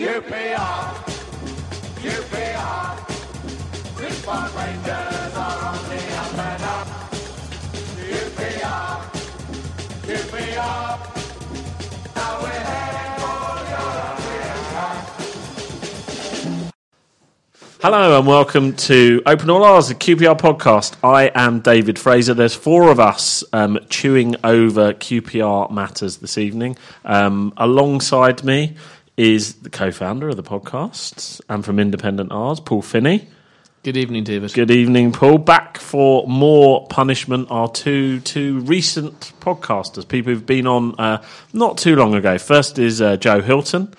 UPR, UPR, Six Rangers are on the up and up. Now we're heading for European. Hello and welcome to Open All R's, the QPR podcast. I am David Fraser. There's four of us um, chewing over QPR matters this evening. Um, alongside me is the co-founder of the podcast and from Independent R's, Paul Finney. Good evening, David. Good evening, Paul. Back for more punishment are two two recent podcasters, people who've been on uh, not too long ago. First is uh, Joe Hylton.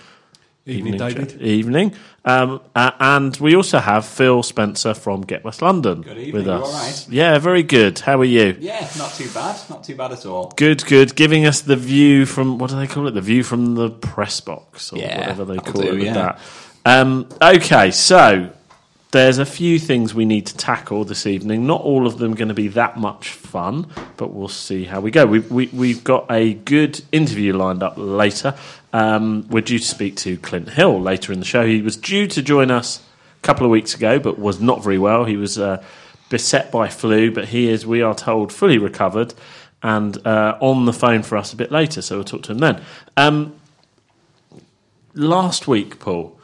Evening, David. Joe. Evening. Um, uh, and we also have Phil Spencer from Get West London Good evening, with us. all right? Yeah, very good. How are you? Yeah, not too bad. Not too bad at all. Good, good. Giving us the view from what do they call it? The view from the press box or Yeah, whatever they call do, it with yeah. that. Um, okay, so there's a few things we need to tackle this evening. Not all of them going to be that much fun, but we'll see how we go. We, we, we've got a good interview lined up later. Um, we're due to speak to Clint Hill later in the show. He was due to join us a couple of weeks ago, but was not very well. He was uh, beset by flu, but he is, we are told, fully recovered and uh, on the phone for us a bit later. So we'll talk to him then. Um, last week, Paul,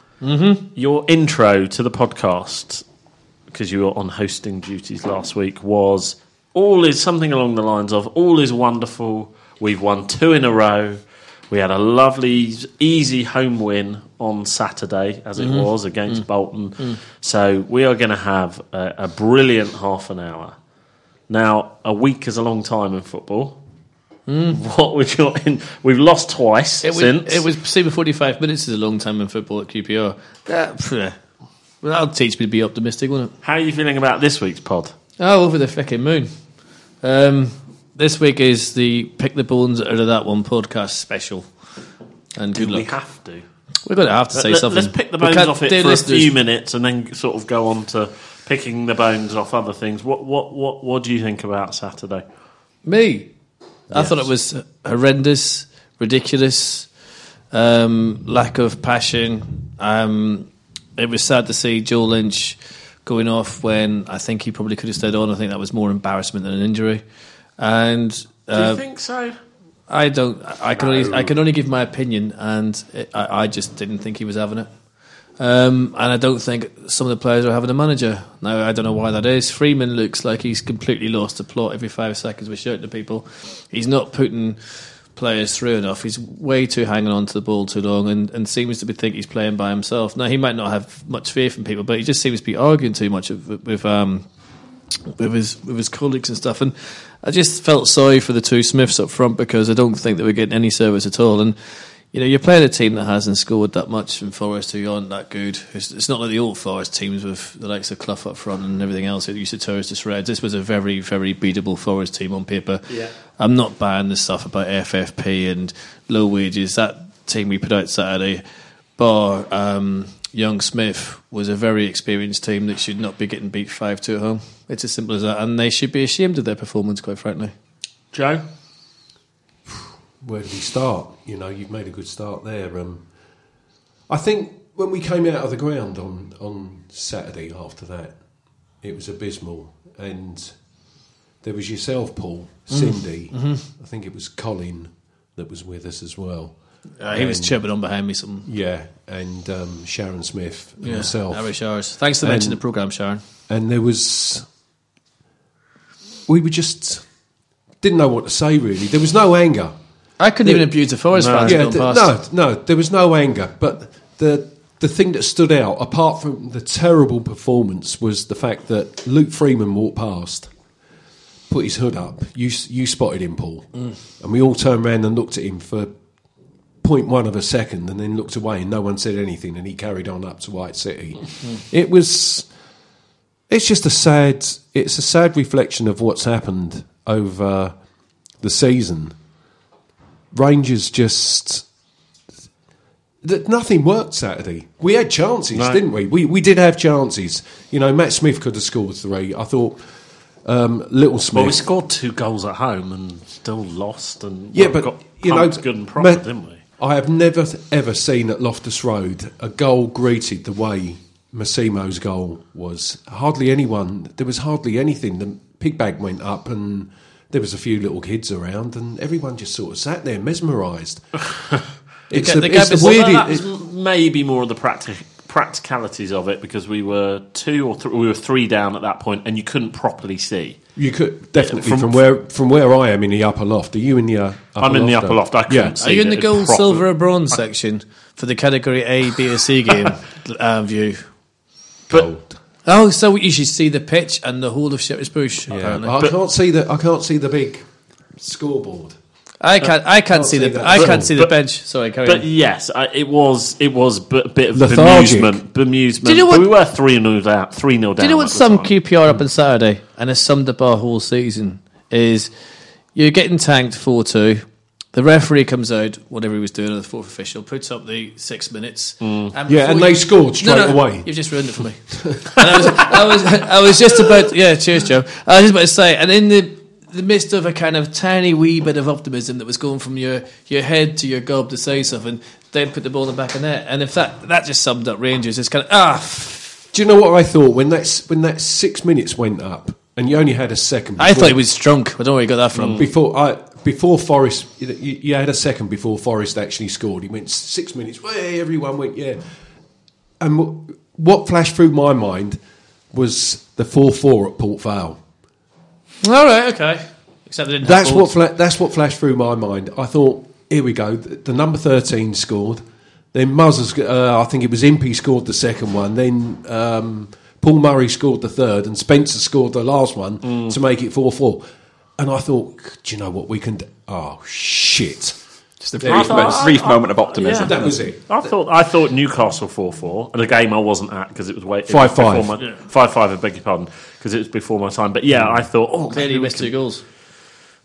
your intro to the podcast, because you were on hosting duties last week, was all is something along the lines of all is wonderful. We've won two in a row. We had a lovely, easy home win on Saturday, as it mm-hmm. was against mm. Bolton. Mm. So we are going to have a, a brilliant half an hour. Now, a week is a long time in football. Mm. What would your in? We've lost twice It was, since. it was say 45 minutes is a long time in football at QPR. That, pff, well, that'll teach me to be optimistic, won't it? How are you feeling about this week's pod? Oh, over the fucking moon. Um, this week is the Pick the Bones Out of That One podcast special. And good Do luck. we have to? We're going to have to say Let, something. us pick the We bones can't- off it dear for listeners, a few minutes, and then sort of go on to picking the bones off other things. What what what what do you think about Saturday? Me? I thought it was horrendous, ridiculous, um, lack of passion. Um, it was sad to see Joel Lynch going off when I think he probably could have stayed on. I think that was more embarrassment than an injury. And Do uh, you think so? I don't. I can only. I can only give my opinion, and it, I, I just didn't think he was having it. Um, and I don't think some of the players are having a manager. Now I don't know why that is. Freeman looks like he's completely lost the plot every five seconds. We're shouting to people. He's not putting players through enough. He's way too hanging on to the ball too long, and, and seems to be think he's playing by himself. Now he might not have much faith in people, but he just seems to be arguing too much with, with um, with his with his colleagues and stuff. And I just felt sorry for the two Smiths up front because I don't think they were getting any service at all. And you know, you're playing a team that hasn't scored that much from Forest who aren't that good. It's, it's not like the old Forest teams with the likes of Clough up front and everything else. It used to tear us to shreds. This was a very, very beatable Forest team on paper. Yeah. I'm not buying the stuff about FFP and low wages. That team we put out Saturday, bar um, Young Smith, was a very experienced team that should not be getting beat 5 2 at home. It's as simple as that. And they should be ashamed of their performance, quite frankly. Joe? Where do we start? You know, you've made a good start there. Um, I think when we came out of the ground on, on Saturday after that, it was abysmal. And there was yourself, Paul, Cindy, I think it was Colin that was with us as well. Uh, he was And- chirping on behind me something. Yeah, and um, Sharon Smith and Yeah, myself. Harry Showers. Thanks for mentioning And- the programme, Sharon. and there was we were just didn't know what to say really. There was no anger. I couldn't even abuse the Forest fans yeah going no no there was no anger. But the the thing that stood out apart from the terrible performance was the fact that Luke Freeman walked past put his hood up. You you spotted him Paul. Mm. And we all turned around and looked at him for 0.1 of a second and then looked away and no one said anything and he carried on up to White City. Mm. It was it's just a sad it's a sad reflection of what's happened over the season rangers just that nothing worked saturday we had chances No. didn't we? we we did have chances you know matt smith could have scored three i thought um, little smith Well, we scored two goals at home and still lost, and Yeah, well, but, got you know, good and proper, Ma- didn't we? I have never ever seen at Loftus Road a goal greeted the way Massimo's goal was. Hardly anyone. There was hardly anything. The pig bag went up, and there was a few little kids around, and everyone just sort of sat there mesmerised. it's ga- the, the it's the is- Well, weird. that, that it- maybe more of the practi- practicalities of it because we were two or th- we were three down at that point, and you couldn't properly see. you could definitely From- from, where from where I am in the upper loft. Are you in the uh, upper I'm in the loft, upper loft. I couldn't yeah. see Are you in the gold, properly. silver, or bronze section for the category A, B, or C game uh, view? Gold. Oh, so you should see the pitch and the whole of Shepherd's Bush. Yeah, apparently. I can't see the I can't see the big scoreboard. I can't. I can't see see the. that. I can't see the but- bench. Sorry, carry on. But on. yes, I, it was it was b- a bit of Lethargic. bemusement. Bemusement. Do you know But we were three 0 down. Three 0 down. Do you know what some time. QPR up on Saturday and has summed up our whole season is you're getting tanked four two. The referee comes out, whatever he was doing, the fourth official puts up the six minutes. And Yeah, and they scored straight away. You've just ruined it for me. and I was, I was, I was just about. Yeah, cheers, Joe. I was just about to say, and in the the midst of a kind of tiny wee bit of optimism that was going from your your head to your gob to say something, then put the ball in the back of net, and if that that just summed up Rangers, it's kind of ah. Do you know what I thought when that when that six minutes went up and you only had a second? I thought he was drunk. I don't know where you got that from. before I before Forest. You, you had a second before Forest actually scored. He went six minutes. Way everyone went yeah. And wh- what flashed through my mind was the four four at Port Vale. All right, okay. Except they didn't. That's what fla- that's what flashed through my mind. I thought, here we go. The, the number thirteen scored. Then Muzzers, uh, I think it was Impey scored the second one. Then um, Paul Murray scored the third, and Spencer scored the last one Mm. to make it four four. And I thought, do you know what we can? do? Oh shit! Just a brief, you go. mo- brief moment of optimism. That was it. I thought I thought Newcastle four four, and a game I wasn't at because it was way 5-5. before my- Five five. I beg your pardon because it was before my time. But yeah, I thought oh Clearly, maybe we missed can, two goals.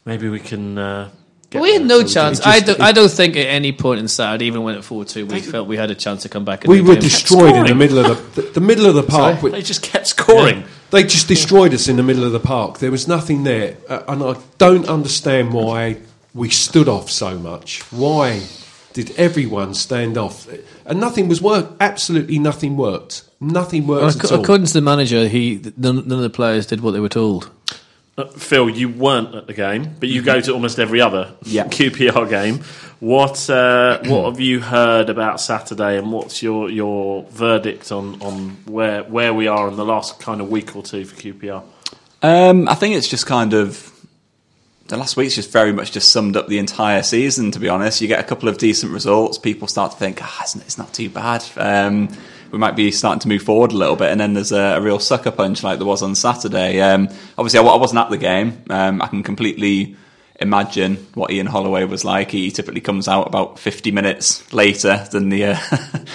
maybe we can. Uh, get We had no chance. just- I don't. I don't think at any point in Saturday, even when it four two, we felt we had a chance to come back. And We were destroyed in the middle of the the, the middle of the park. Sorry? They just kept scoring. They just destroyed us in the middle of the park. There was nothing there, uh, and I don't understand why we stood off so much. Why did everyone stand off? And nothing was work. Absolutely nothing worked. Nothing Well, worked ac- at all. according to the manager, he none, none of the players did what they were told. Uh, Phil, you weren't at the game, but you go to almost every other Yeah. QPR game. What uh, what have you heard about Saturday, and what's your, your verdict on, on where where we are in the last kind of week or two for QPR? Um, I think it's just kind of the last week's just very much just summed up the entire season. To be honest, you get a couple of decent results, people start to think, ah, it's, it's not too bad. Um, we might be starting to move forward a little bit, and then there's a, a real sucker punch like there was on Saturday. Um, obviously, I, I wasn't at the game. Um, I can completely imagine what Ian Holloway was like. He typically comes out about 50 minutes later than the uh,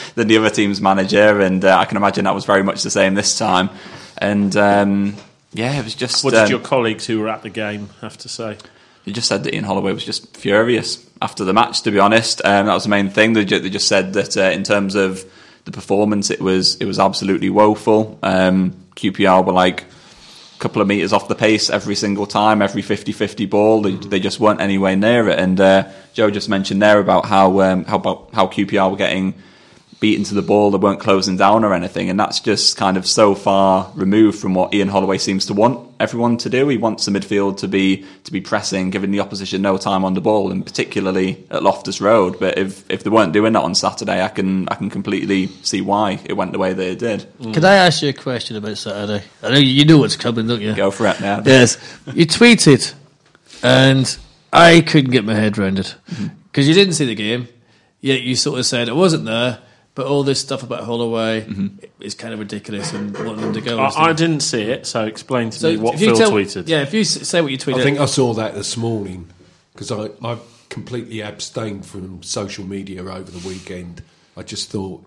than the other team's manager, and uh, I can imagine that was very much the same this time. And um, yeah, it was just. What did um, your colleagues who were at the game have to say? he just said that Ian Holloway was just furious after the match. To be honest, um, that was the main thing. They just, they just said that uh, in terms of the performance, it was it was absolutely woeful. Um, QPR were like a couple of meters off the pace every single time, every 50-50 ball. They, they just weren't anywhere near it. And uh, Joe just mentioned there about how um, how about how QPR were getting beaten to the ball, they weren't closing down or anything, and that's just kind of so far removed from what Ian Holloway seems to want everyone to do. He wants the midfield to be to be pressing, giving the opposition no time on the ball, and particularly at Loftus Road. But if if they weren't doing that on Saturday, I can I can completely see why it went the way that it did. Mm. Can I ask you a question about Saturday? I know you know what's coming, don't you? Go for it now. Yes, you tweeted, and I couldn't get my head around it mm-hmm. because you didn't see the game. Yet you sort of said it wasn't there, but all this stuff about Holloway is kind of ridiculous and wanting them to go. I, I didn't see it, so explain to So me what you Phil tell- tweeted. Yeah, if you say what you tweeted, I think I saw that this morning because I, I completely abstained from social media over the weekend. I just thought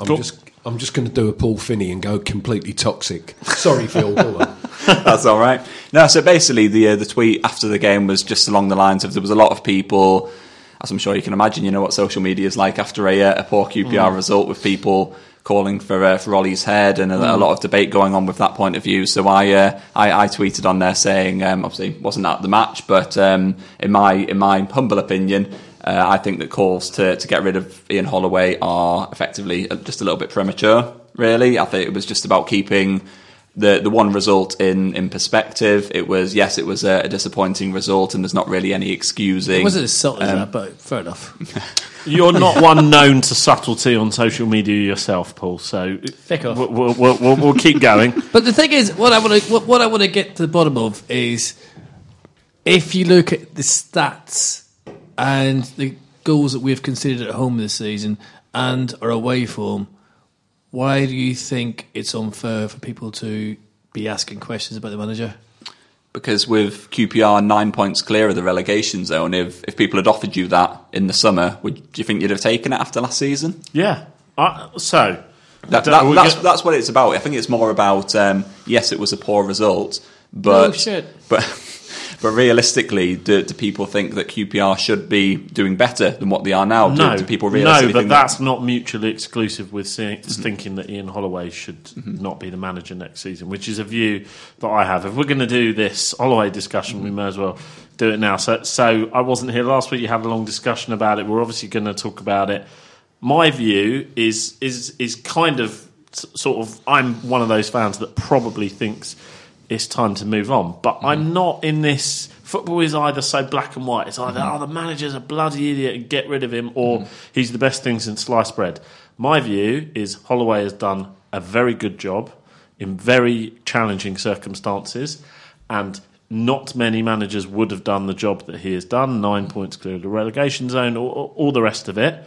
I'm Go- just I'm just going to do a Paul Finney and go completely toxic. Sorry, Phil. That's all right. No, so basically, the uh, the tweet after the game was just along the lines of there was a lot of people, as I'm sure you can imagine, you know what social media is like after a, uh, a poor QPR result, with people calling for uh, for Ollie's head and a, a lot of debate going on with that point of view. So I uh, I, I tweeted on there saying, um, obviously wasn't at the match, but um, in my in my humble opinion. Uh, I think that calls to, to get rid of Ian Holloway are effectively uh, just a little bit premature, really. I think it was just about keeping the, the one result in, in perspective. It was, yes, it was a, a disappointing result, and there's not really any excusing. It wasn't as subtle as Um, that, but fair enough. You're not one known to subtlety on social media yourself, Paul. So Pick off. We'll, we'll, we'll, we'll, we'll keep going. But the thing is, what I want to what, what I want to get to the bottom of is if you look at the stats and the goals that we've conceded at home this season and our away form, why do you think it's unfair for people to be asking questions about the manager? because with QPR nine points clear of the relegation zone, if if people had offered you that in the summer, would do you think you'd have taken it after last season? Yeah. Uh, so That, that- that's go- that's what it's about. I think it's more about um, yes, it was a poor result, but No shit. but but realistically, do, do people think that QPR should be doing better than what they are now? Do, no, do people no, realistically but think that- that's not mutually exclusive with seeing, mm-hmm. thinking that Ian Holloway should mm-hmm. not be the manager next season, which is a view that I have. If we're going to do this Holloway discussion, we mm-hmm. may as well do it now. So, so I wasn't here last week. You had a long discussion about it. We're obviously going to talk about it. My view is is is kind of sort of. I'm one of those fans that probably thinks it's time to move on. But I'm mm. not in this. Football is either so black and white. It's either mm. oh the manager's a bloody idiot and get rid of him, or mm. he's the best thing since sliced bread. My view is Holloway has done a very good job in very challenging circumstances, and not many managers would have done the job that he has done. Nine points clear of the relegation zone, all, all the rest of it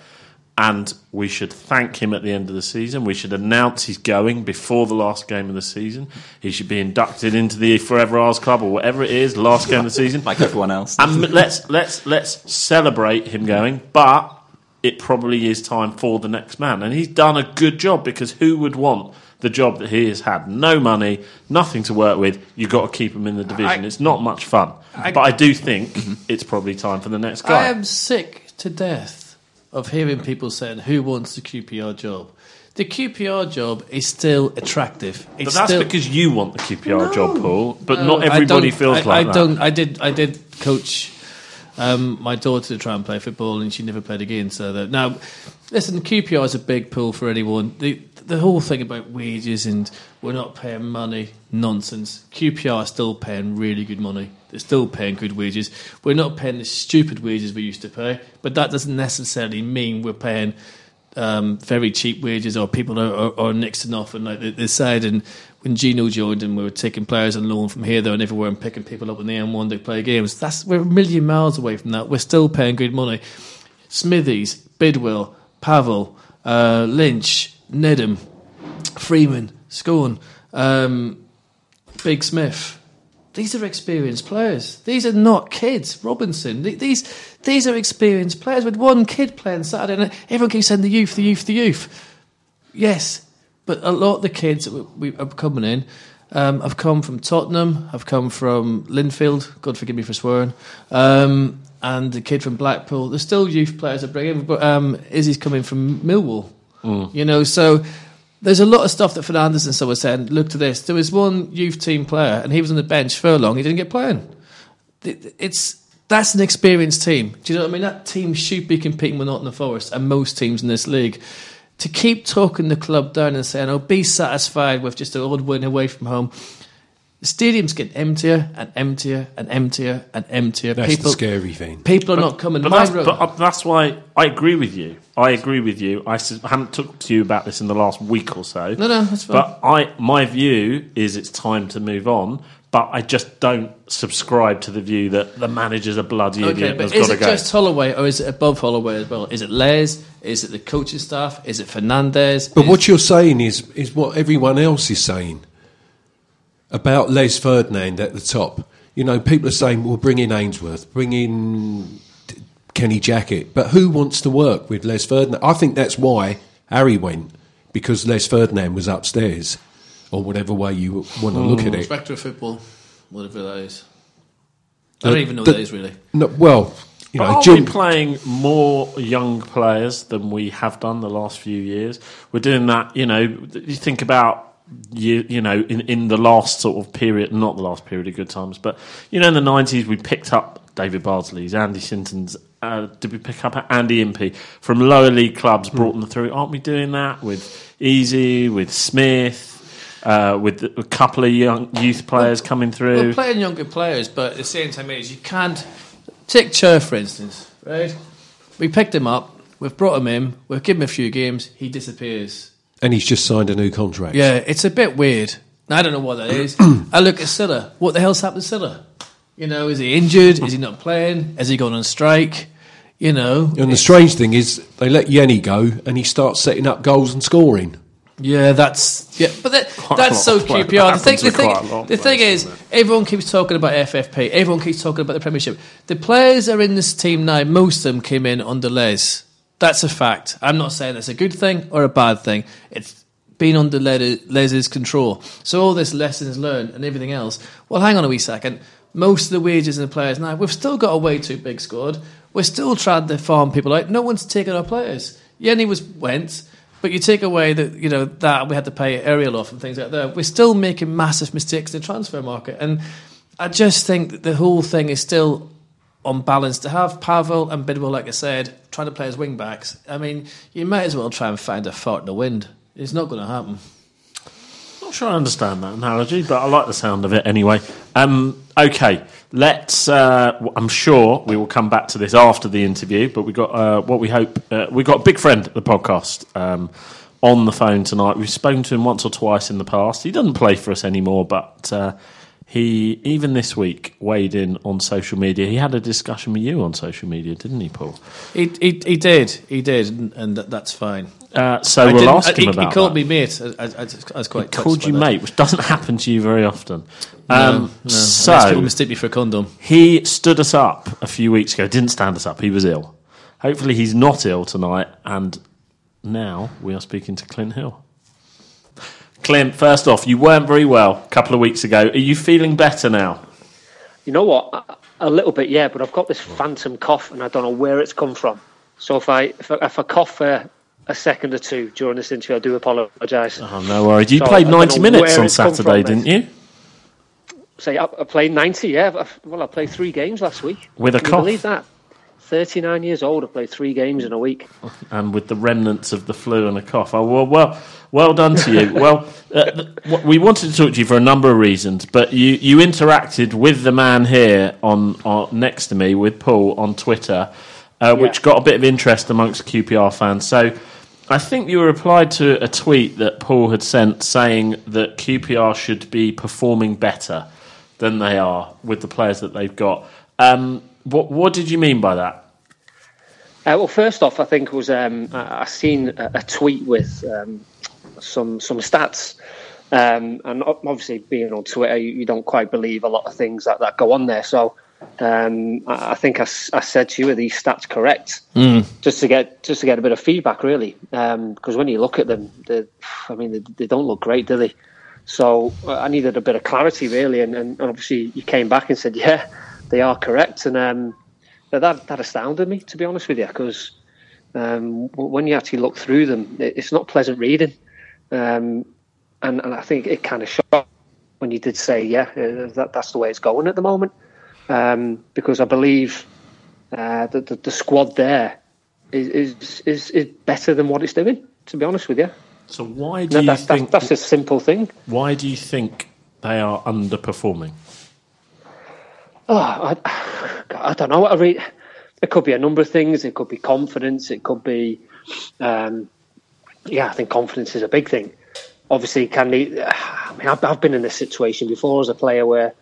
and we should thank him at the end of the season. We should announce he's going before the last game of the season. He should be inducted into the Forever Ours Club or whatever it is, last game of the season. like everyone else? and let's let's let's celebrate him going, but it probably is time for the next man. And he's done a good job because who would want the job that he has had? No money, nothing to work with. You've got to keep him in the division. I- it's not much fun. I- but I do think it's probably time for the next guy. I am sick to death of hearing people saying, "Who wants the QPR job?" The QPR job is still attractive. It's But that's still, because you want the QPR No. job, Paul. But No, not everybody feels I, like I that. don't. I did. I did coach um, my daughter to try and play football, and she never played again. So that now, listen, QPR is a big pull for anyone. The the whole thing about wages and we're not paying money nonsense. QPR are still paying really good money. They're still paying good wages. We're not paying the stupid wages we used to pay, but that doesn't necessarily mean we're paying um, very cheap wages or people are, are, are next to nothing. Like they, they said, when Gino joined and we were taking players on loan from here, there, and everywhere and picking people up in the M1 to play games. That's we're a million miles away from that. We're still paying good money. Smithies, Bidwell, Pavel, uh, Lynch, Nedham, Freeman, Scowen, um, Big Smith. These are experienced players. These are not kids. Robinson. These these are experienced players. With one kid playing Saturday, and everyone keeps saying the youth, the youth, the youth. Yes, but a lot of the kids that we, we are coming in um, have come from Tottenham, have come from Linfield. God forgive me for swearing. Um, and the kid from Blackpool. There's still youth players that bring in, but um, Eze's coming from Millwall. You know, so there's a lot of stuff that Ferdinand and so was saying. Look to this. There was one youth team player, and he was on the bench for long. He didn't get playing. It's that's an experienced team. Do you know what I mean? That team should be competing with Nottingham Forest and most teams in this league. To keep talking the club down and saying, "Oh, be satisfied with just an odd win away from home," the stadium's getting emptier and emptier and emptier and emptier. That's people, the scary thing. people are not coming. But My that's, but uh, that's why I agree with you. I agree with you. I, haven't talked to you about this in the last week or so. No, no, that's fine. But I, my view is it's time to move on. But I just don't subscribe to the view that the manager's a bloody Okay, idiot. but That's is it go. just Holloway or is it above Holloway as well? Is it Les? Is it the coaching staff? Is it Ferdinand? But Is- what you're saying is is what everyone else is saying about Les Ferdinand at the top. You know, people are saying, "Well, bring in Ainsworth, bring in Kenny Jackett," but who wants to work with Les Ferdinand? I think that's why Harry went because Les Ferdinand was upstairs, or whatever way you want to look at it. Spectre of football, whatever that is. I don't even know the- what that is really. No, well, you But know, are Jim. we playing more young players than we have done the last few years? We're doing that, you know. You think about you, you know, in, in the last sort of period, not the last period of good times, but you know, in the nineties, we picked up David Bardsley's, Andy Sinton's, uh, did we pick up Andy Impey from lower league Hmm. clubs, brought them through? Aren't we doing that with Eze, with Smith, uh, with a couple of young youth players coming through? We're playing younger players, but at the same time, is you can't take Cher for instance, right? We picked him up, we've brought him in, we've given him a few games, he disappears. And he's just signed a new contract. Yeah, it's a bit weird. I don't know what that is. I look at Sylla. What the hell's happened to Sylla? You know, is he injured? Is he not playing? Has he gone on strike? You know, And the strange thing is, they let Yeni go, and he starts setting up goals and scoring. Yeah, that's yeah, but that, that's so of QPR. The thing, the thing, quite a the thing is, everyone keeps talking about FFP. Everyone keeps talking about the Premiership. The players are in this team now. Most of them came in under Les. That's a fact. I'm not saying it's a good thing or a bad thing. It's been under Le- Les's control. So all this lessons learned and everything else. Well, hang on a wee second. Most of the wages and the players now, we've still got a way too big squad. We're still trying to farm people out. No one's taking our players. Yeni was went. But you take away that you know that we had to pay Ariel off and things like that. We're still making massive mistakes in the transfer market, and I just think the whole thing is still on balance. To have Pavel and Bidwell, like I said, trying to play as wing backs. I mean, you might as well try and find a fart in the wind. It's not going to happen. Not sure I understand that analogy, but I like the sound of it anyway. Um, okay, let's. Uh, I'm sure we will come back to this after the interview, but we got uh, what we hope. Uh, we got a big friend at the podcast um, on the phone tonight. We've spoken to him once or twice in the past. He doesn't play for us anymore, but uh, he even this week weighed in on social media. He had a discussion with you on social media, didn't he, Paul? He, he, he did, he did, and, and that's fine. Uh, so I we'll didn't- ask he, him about He called that. me mate. I, I, I was- quite touched Called you that. mate, which doesn't happen to you very often. No, Um, no. Unless people so mistake me for a condom. he stood us up a few weeks ago. Didn't stand us up. He was ill. Hopefully, he's not ill tonight. And now we are speaking to Clint Hill. Clint, first off, you weren't very well a couple of weeks ago. Are you feeling better now? You know what? A- A little bit, yeah, but I've got this phantom cough and I don't know where it's come from. So if I if I, if I cough for a second or two during this interview, I do apologise. Oh, no worries. You So, played 90 minutes on Saturday, from, didn't you? Say I, I played ninety, yeah. Well, I played three games last week. With a Can cough. believe that? Thirty nine years old. I played three games in a week. and with the remnants of the flu and a cough. Oh, well, well, well done to you. well, uh, th- we wanted to talk to you for a number of reasons, but you, you interacted with the man here on, on next to me, with Paul, on Twitter, uh, which Yeah. got a bit of interest amongst QPR fans. So. I think you replied to a tweet that Paul had sent saying that QPR should be performing better than they are with the players that they've got. Um, what, what did you mean by that? Uh, well, first off, I think it was um, I, I seen a, a tweet with um, some some stats, um, and obviously being on Twitter, you, you don't quite believe a lot of things that, that go on there. So um, I, I think I said to you, are these stats correct? Just to get just to get a bit of feedback, really, because when you look at them, I mean, they, they don't look great, do they? So uh, I needed a bit of clarity, really, and, and obviously you came back and said, yeah, they are correct, and um, that that astounded me, to be honest with you, because um, when you actually look through them, it, it's not pleasant reading, um, and and I think it kind of shocked when you did say, yeah, uh, that that's the way it's going at the moment, um, because I believe uh, that the, the squad there is, is is is better than what it's doing. To be honest with you, So why do No, you that's, think that's that's a simple thing. Why do you think they are underperforming? Oh, I, I don't know. I mean, it could be a number of things. It could be confidence. It could be, um, yeah, I think confidence is a big thing. Obviously, can they, I mean, I've, I've been in this situation before as a player where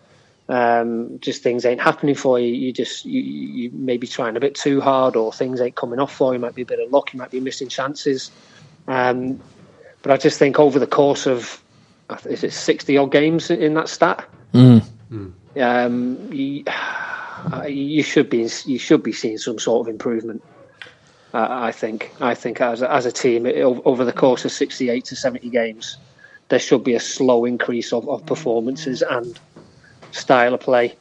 um, just things ain't happening for you. You just you, you may be trying a bit too hard, or things ain't coming off for you. Might be a bit of luck. You might be missing chances. Um, but I just think over the course of is it sixty odd games in that stat? um, you, you should be you should be seeing some sort of improvement. Uh, I think I think as a, as a team it, over the course of sixty eight to seventy games, there should be a slow increase of, of performances and style of play.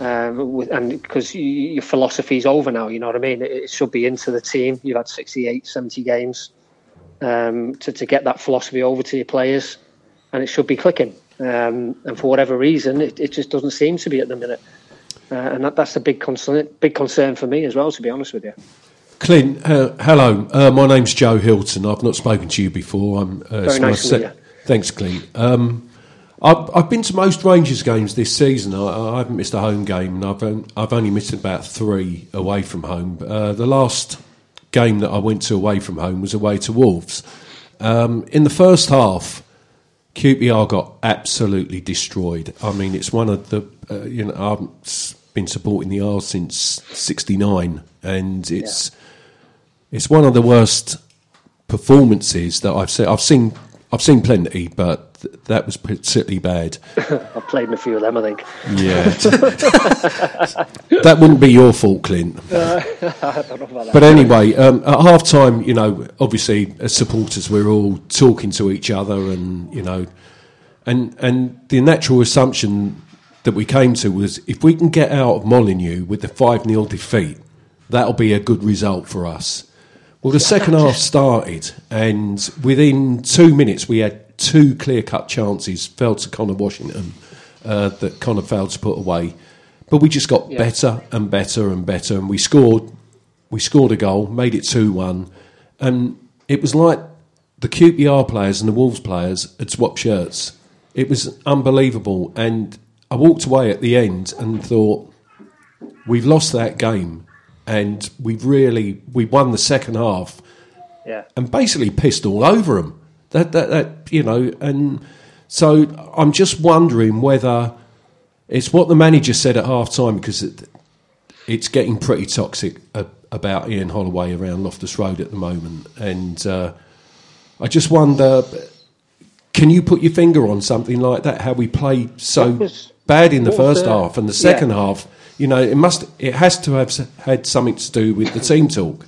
Um, with, and because you, your philosophy is over now, you know what I mean. It, it should be into the team. You've had 68, 70 games um, to to get that philosophy over to your players, and it should be clicking. Um, and for whatever reason, it, it just doesn't seem to be at the minute. uh, and that, that's a big concern, big concern for me as well. To be honest with you. Clint, uh, hello. Uh, my name's Joe Hylton. I've not spoken to you before. I'm, uh, it's nice to meet you. Thanks, Clint. Um, I've, I've been to most Rangers games this season. I, I haven't missed a home game, and I've, I've only missed about three away from home. Uh, the last game that I went to away from home was away to Wolves. Um, in the first half, QPR got absolutely destroyed. I mean, it's one of the uh, you know I've been supporting the R since '69, and it's it's one of the worst performances that I've seen. I've seen I've seen plenty, but th- that was particularly bad. I've played in a few of them, I think. Yeah, that wouldn't be your fault, Clint. But anyway, um, at half time, you know, obviously as supporters, we're all talking to each other, and you know, and and the natural assumption that we came to was if we can get out of Molineux with the five 0 defeat, that'll be a good result for us. Well, the second half started, and within two minutes, we had two clear cut chances fell to Connor Washington uh, that Connor failed to put away. But we just got better and better and better, and we scored. We scored a goal, made it two one, and it was like the QPR players and the Wolves players had swapped shirts. It was unbelievable, and I walked away at the end and thought, we've lost that game, and we've really we won the second half Yeah. and basically pissed all over them. That, that, that you know, and so I'm just wondering whether it's what the manager said at half time because it, it's getting pretty toxic about Ian Holloway around Loftus Road at the moment, and uh, I just wonder. Can you put your finger on something like that? How we played so bad in the first the- half, and the yeah. second half. You know, it must. It has to have had something to do with the team talk.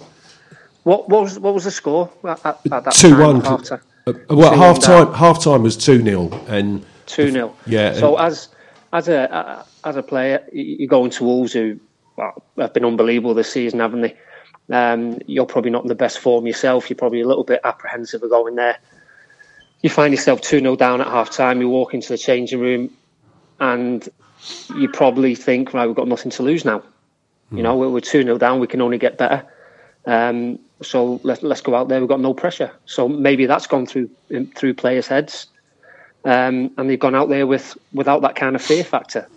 What, what was what was the score at, at, at that two time, one. Uh, well, 2-1 half time. Half time was two 0 and Two 0 Yeah, So and- as as a as a player, you're going to Wolves who well, have been unbelievable this season, haven't they? Um, you're probably not in the best form yourself. You're probably a little bit apprehensive of going there. You find yourself two 0 down at half time. You walk into the changing room, and you probably think, right, we've got nothing to lose now. You know, we're, we're two 0 down. We can only get better. Um, so let, let's go out there. We've got no pressure. So maybe that's gone through through players' heads, um, and they've gone out there with without that kind of fear factor,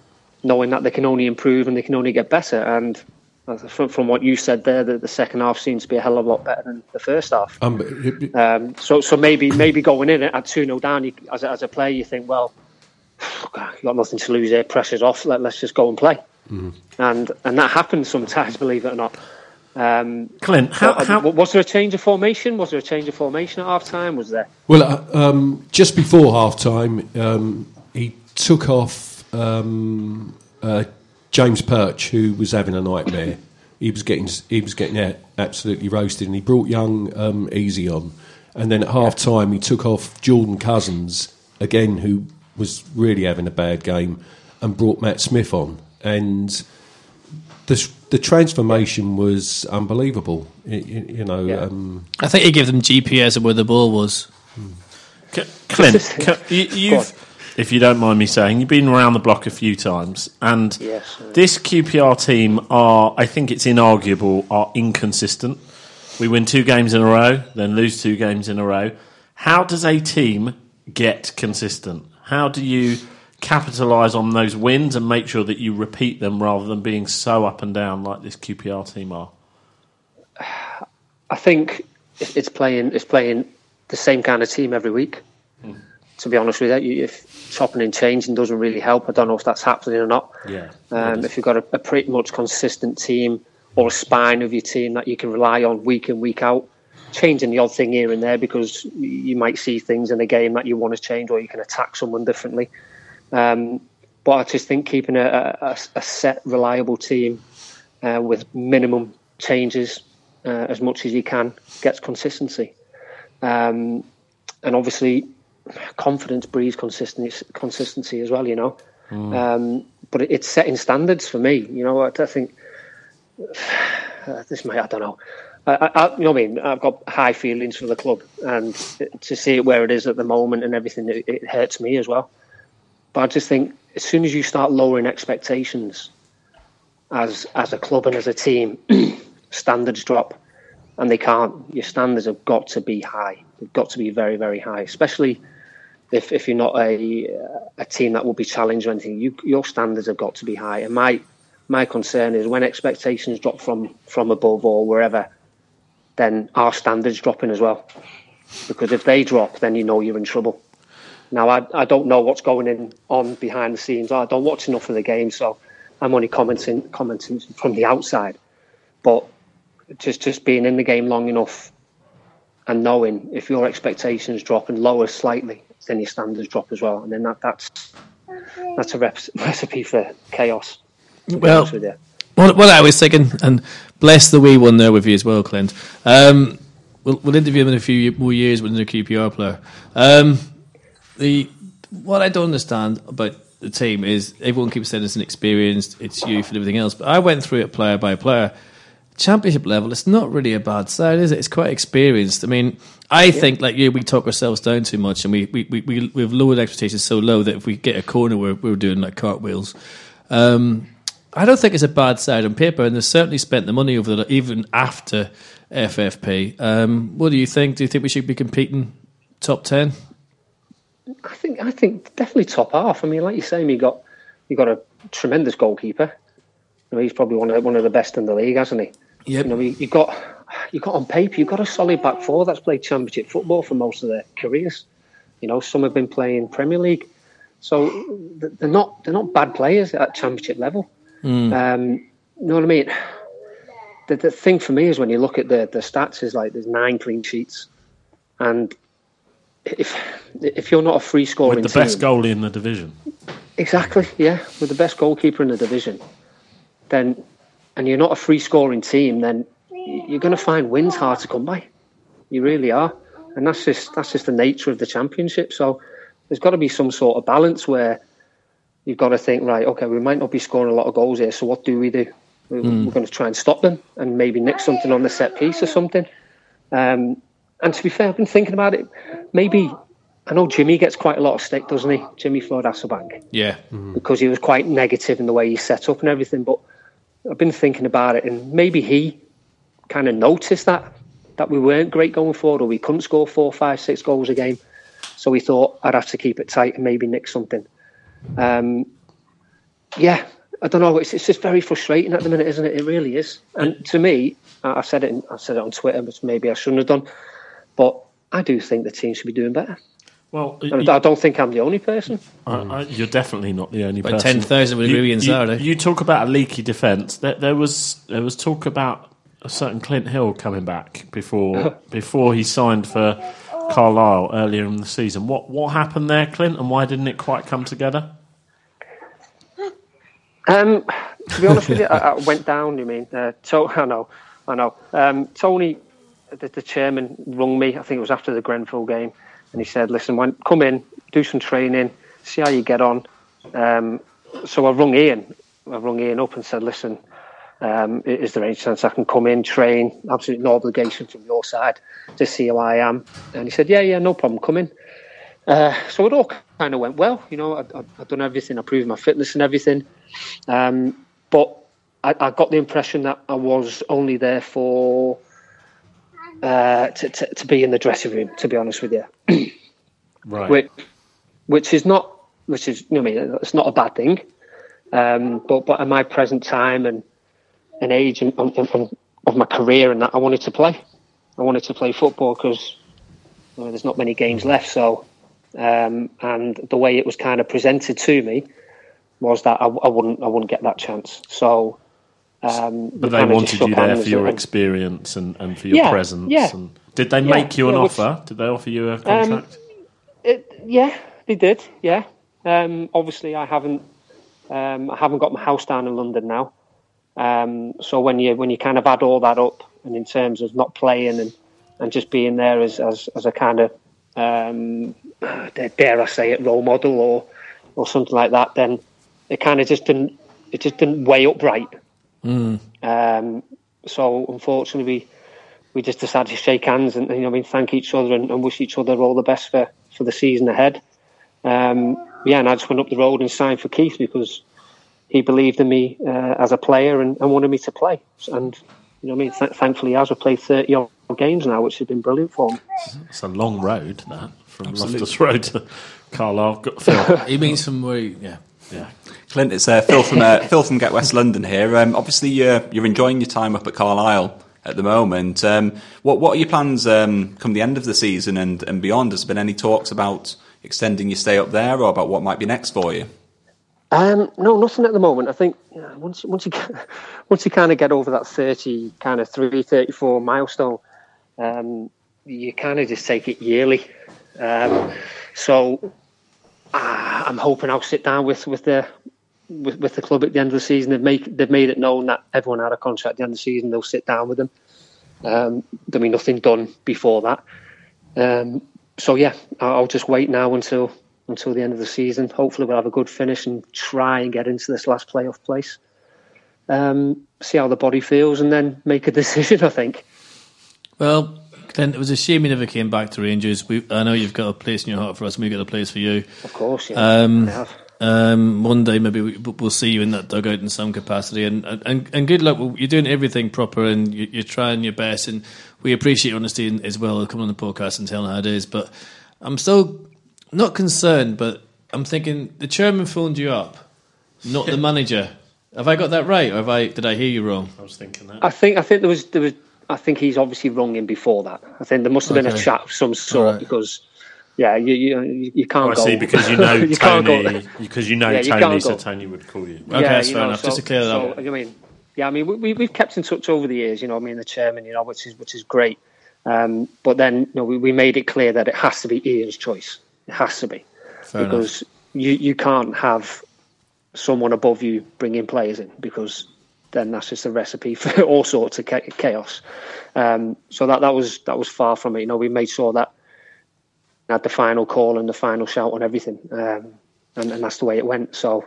knowing that they can only improve and they can only get better. And from, from what you said there, the, the second half seems to be a hell of a lot better than the first half. um, it- Um, so so maybe maybe going in at two 0 down, you, as a, as a player, you think, well, God, got nothing to lose here. Pressure's off. Let, let's just go and play. And and that happens sometimes, believe it or not. Um, Clint, how, uh, how, was there a change of formation? Was there a change of formation at half time? Was there? well, uh, um, just before half time, um, he took off um, uh, James Perch, who was having a nightmare. he was getting he was getting a- absolutely roasted, and he brought young um, Eze on. And then at half time, he took off Jordan Cousins again, who was really having a bad game, and brought Matt Smith on. And the the transformation was unbelievable. You, you- you know, Yeah. um, I think he gave them GPS of where the ball was. C- Clint, c- you, you've, if you don't mind me saying, you've been around the block a few times, and Yes. this QPR team are, I think it's inarguable, are inconsistent. We win two games in a row, then lose two games in a row. How does a team get consistent? How do you capitalise on those wins and make sure that you repeat them rather than being so up and down like this QPR team are? I think it's playing it's playing the same kind of team every week. To be honest with you, You- if chopping and changing doesn't really help, I don't know if that's happening or not. Yeah. Um, if you've got a, a pretty much consistent team or a spine of your team that you can rely on week in week out, changing the odd thing here and there because you might see things in a game that you want to change or you can attack someone differently. Um, but I just think keeping a, a, a set, reliable team uh, with minimum changes uh, as much as you can gets consistency. Um, and obviously, confidence breeds consistency, consistency as well, you know. Um, but it, it's setting standards for me, you know. I, I think uh, this might, I don't know. I, I, I- you know what I mean? I've got high feelings for the club, and to see it where it is at the moment and everything, it, it hurts me as well. But I just think as soon as you start lowering expectations, as as a club and as a team, standards drop, and they can't. Your standards have got to be high. They've got to be very very high, especially if if you're not a a team that will be challenged or anything. You, your standards have got to be high. And my my concern is when expectations drop from from above or wherever, then our standards dropping as well. Because if they drop, then you know you're in trouble. Now I I don't know what's going in on behind the scenes. I don't watch enough of the game, so I'm only commenting commenting from the outside. But just just being in the game long enough and knowing if your expectations drop and lower slightly, then your standards drop as well, and then that that's that's a rep- recipe for chaos. Well, with you. What, what I was thinking, and bless the wee one there with you as well, Clint. Um, we'll, we'll interview him in a few more years when he's a QPR player. Um, the what I don't understand about the team is everyone keeps saying it's inexperienced, it's youth and everything else. But I went through it player by player. Championship level, it's not really a bad side, is it? It's quite experienced. I mean, I think like you, we talk ourselves down too much, and we we we we we've lowered expectations so low that if we get a corner, we're we're doing like cartwheels. Um, I don't think it's a bad side on paper, and they've certainly spent the money over the even after FFP. Um, what do you think? Do you think we should be competing top ten? I think I think definitely top half. I mean, like you say, you got you got a tremendous goalkeeper. You know, he's probably one of one of the best in the league, hasn't he? Yep. You know, you, got you got on paper, you've got a solid back four that's played Championship football for most of their careers. You know, some have been playing Premier League, so they're not they're not bad players at Championship level. Um, you know what I mean? The, the thing for me is when you look at the the stats is like there's nine clean sheets, and if if you're not a free scoring with the best goalie in the division. Exactly, yeah. With the best goalkeeper in the division, then, and you're not a free scoring team, then you're going to find wins hard to come by. You really are, and that's just that's just the nature of the championship. So there's got to be some sort of balance where you've got to think, right, okay, we might not be scoring a lot of goals here, so what do we do? We- We're going to try and stop them and maybe nick something on the set piece or something. Um, and to be fair, I've been thinking about it. Maybe I know Jimmy gets quite a lot of stick, doesn't he? Jimmy Floyd Hasselbaink Yeah, because he was quite negative in the way he set up and everything. But I've been thinking about it, and maybe he kind of noticed that that we weren't great going forward, or we couldn't score four, five, six goals a game. So he thought I'd have to keep it tight and maybe nick something. Um, yeah, I don't know. It's, it's just very frustrating at the minute, isn't it? It really is. And to me, I I said it. I said it on Twitter, but maybe I shouldn't have done. But I do think the team should be doing better. Well, And I don't think I'm the only person. I, I, you're definitely not the only By person. 10,000 would agree You- on you- Saturday. You talk about a leaky defence. There, there was there was talk about a certain Clint Hill coming back before before he signed for Carlisle earlier in the season. What what happened there, Clint, and why didn't it quite come together? Um, to be honest with you, I, I went down. You mean? Uh, to, I know, I know. Um, Tony, the, the chairman, rung me. I think it was after the Grenfell game, and he said, "Listen, when, come in, do some training, see how you get on." Um, so I rung Ian. I rung Ian up and said, "Listen, um, is there any chance I can come in, train? Absolutely no obligation from your side to see how I am." And he said, "Yeah, yeah, no problem. Come in." Uh, so it all kind of went well. You know, I, I've done everything. I proved my fitness and everything. Um, but I, I got the impression that I was only there for uh, to, to, to be in the dressing room. To be honest with you, Right. which, which is not, which is, you know, I mean, it's not a bad thing. Um, but but at my present time and and age and, and, and of my career and that, I wanted to play. I wanted to play football because well, there's not many games left. So, um, and the way it was kind of presented to me was that I, I wouldn't I wouldn't get that chance. So, um, But we they wanted you there for your experience and, and for your Yeah, presence. yeah. And did they Yeah, make you an which- offer? Did they offer you a contract? It, yeah, they did. Yeah. Um, obviously, I haven't. Um, I haven't got my house down in London now. Um, so when you when you kind of add all that up, and in terms of not playing and, and just being there as as, as a kind of um, dare I say it role model or or something like that, then it kind of just didn't it just didn't weigh up right. Um, so unfortunately, we we just decided to shake hands and, you know, I mean, thank each other and, and wish each other all the best for, for the season ahead. Um, yeah, and I just went up the road and signed for Keith because he believed in me uh, as a player and, and wanted me to play. And you know, what I mean, Th- thankfully, he has we played thirty odd games now, which has been brilliant for me. It's a long road, that, from Loftus Road to Carlisle. Got He means from where, yeah. Yeah. Clint, it's uh, Phil from uh, Phil from Get West London here. Um, obviously, you're, you're enjoying your time up at Carlisle at the moment. Um, what what are your plans um, come the end of the season and, and beyond? Has there been any talks about extending your stay up there, or about what might be next for you? Um, no, nothing at the moment. I think yeah, once once you once you kind of get over that thirty kind of three thirty four milestone, um, you kind of just take it yearly. Um, so I'm hoping I'll sit down with with the with, with the club at the end of the season. They've made they've made it known that everyone had a contract at the end of the season. They'll sit down with them. Um, there'll be nothing done before that. Um, so yeah, I'll I'll just wait now until until the end of the season. Hopefully, we'll have a good finish and try and get into this last playoff place. Um, see how the body feels, and then make a decision. I think. Well, Clint, it was a shame you never came back to Rangers. We, I know you've got a place in your heart for us, and we've got a place for you. Of course, yeah. Um, I have. Um, one day maybe we, we'll see you in that dugout in some capacity, and and, and good luck. You're doing everything proper, and you, you're trying your best, and we appreciate your honesty and- as well coming on the podcast and telling how it is. But I'm still not concerned, but I'm thinking the chairman phoned you up, not the manager. Have I got that right, or have I did I hear you wrong? I was thinking that. I think I think there was there was I think he's obviously rung in before that. I think there must have been a chat of some sort Alright. because yeah, you you, you can't Oh, I go. see, because you know you can't go Tony, because you know Yeah, you Tony, can't so. Tony would call you. Okay, that's you fair know, enough. Just to clear that so, up. I mean, yeah, I mean, we, we, we've kept in touch over the years, you know, me and the chairman, you know, which is which is great. Um, but then, you know, we, we made it clear that it has to be Ian's choice. It has to be Fair enough. because you you can't have someone above you bringing players in because then that's just a recipe for all sorts of chaos. Um, so that that was that was far from it. You know, we made sure that had the final call and the final shout on everything, um, and, and that's the way it went. So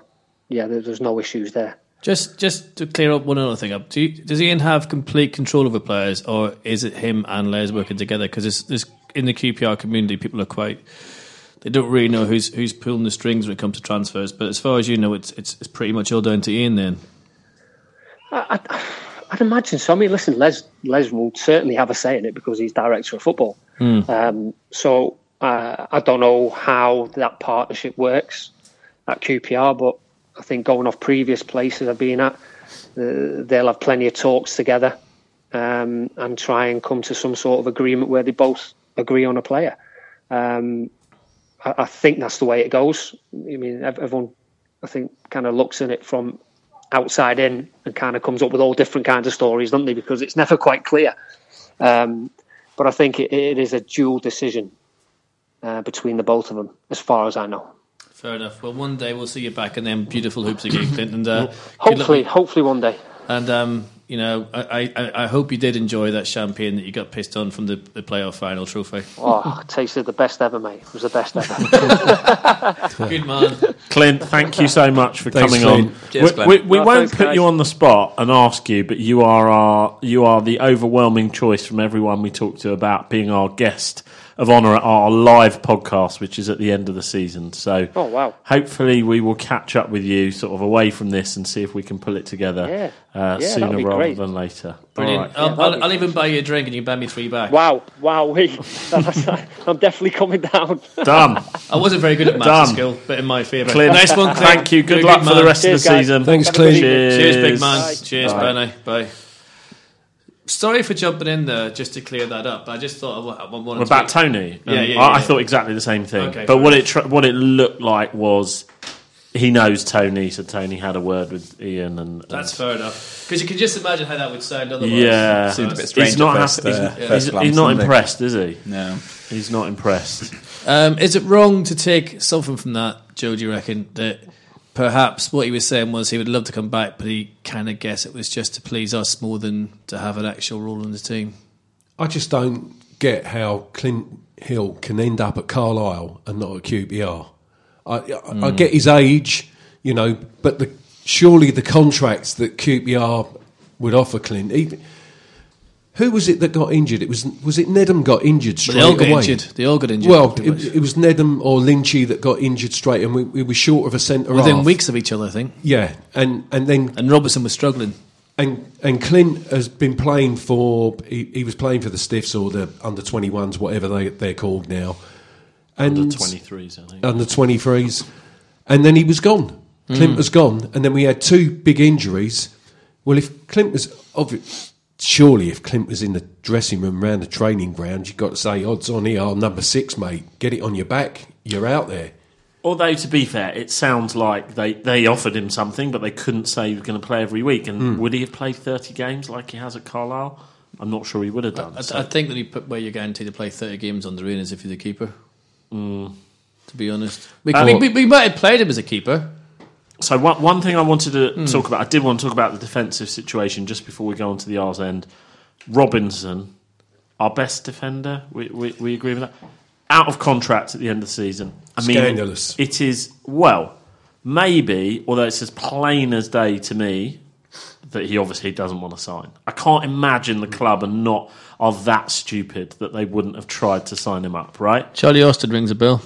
yeah, there, there's no issues there. Just just to clear up one other thing up, do you, does Ian have complete control over players, or is it him and Les working together? Because there's in the QPR community, people are quite they don't really know who's who's pulling the strings when it comes to transfers. But as far as you know, it's it's, it's pretty much all down to Ian then. I, I'd imagine so. I mean, listen, Les Les will certainly have a say in it because he's director of football. Um, so uh, I don't know how that partnership works at QPR, but I think going off previous places I've been at, uh, they'll have plenty of talks together um, and try and come to some sort of agreement where they both agree on a player. Um, I, I think that's the way it goes. I mean, everyone, I think, kind of looks at it from outside in and kind of comes up with all different kinds of stories, don't they? Because it's never quite clear. Um, but I think it, it is a dual decision uh, between the both of them, as far as I know. Fair enough. Well, one day we'll see you back in them beautiful hoops again, Clint. And uh, Hopefully, hopefully one day. And um, you know, I, I I hope you did enjoy that champagne that you got pissed on from the, the playoff final trophy. Oh, it tasted the best ever, mate. It was the best ever. Good man. Clint, thank you so much for Thanks, coming Clint. on. Cheers, we we, we No, won't put guys. you on the spot and ask you, but you are our you are the overwhelming choice from everyone we talk to about being our guest of honour at our live podcast, which is at the end of the season. So, Oh, wow. hopefully, we will catch up with you sort of away from this and see if we can pull it together Yeah. uh, Yeah, sooner rather great. than later. Brilliant. All right. I'll, I'll, I'll even buy you a drink and you buy me three back. wow, wow, we. I'm definitely coming down. Done. I wasn't very good at maths Done. skill, but in my favour. Clint, Nice one, Clint. Thank you. Good You're a luck for the rest Cheers, of the guys. season. Thanks, Have a Clint. evening. Cheers, big man. Bye. Cheers, Benny. Bye. Sorry for jumping in there just to clear that up. I just thought I wa- I wanted about to. Tony. Yeah, Um, yeah, I, I thought exactly the same thing. Okay, but fair what it tr- what it looked like was he knows Tony, so Tony had a word with Ian, and, and That's fair enough. Because you can just imagine how that would sound otherwise. yeah. So Seemed a bit it's- strange He's not at happy. first, he's, uh, he's- he's not impressed, is he? No. He's not impressed. Um, is it wrong to take something from that, Joe? Do you reckon that perhaps what he was saying was he would love to come back, but he kind of guess it was just to please us more than to have an actual role in the team? I just don't get how Clint Hill can end up at Carlisle and not at QPR. I, I, I hmm. get his age, you know, but the, surely the contracts that QPR would offer Clint, even, Who was it that got injured? It was was it Nedum got injured But straight they all got away? injured. They all got injured. Well, it, it was Nedum or Lynchy that got injured straight, and we, we were short of a centre within half. weeks of each other, I think. Yeah, and and then And Robertson was struggling. and and Clint has been playing for. He, he was playing for the Stiffs or the under twenty ones, whatever they they're called now. And Under 23s, I think. under 23s, and then he was gone. Clint hmm. was gone, and then we had two big injuries. Well, if Clint was obvi- surely if Clint was in the dressing room around the training ground, you've got to say odds on here, number six, mate, get it on your back, you're out there. Although, to be fair, it sounds like they, they offered him something, but they couldn't say he was going to play every week. And Hmm. would he have played 30 games like he has at Carlisle? I'm not sure he would have done. I, so- I think that he put where you're guaranteed to play 30 games on the rain as if you're the keeper. To be honest, we, Uh, we, we, we might have played him as a keeper. So one, one thing I wanted to Hmm. talk about, I did want to talk about the defensive situation just before we go on to the R's end. Robinson, our best defender, we, we, we agree with that. Out of contract at the end of the season. I mean, Scandalous. It is well, maybe, although it's as plain as day to me that he obviously doesn't want to sign. I can't imagine the club are not are that stupid that they wouldn't have tried to sign him up, right? Charlie Austin rings a bell.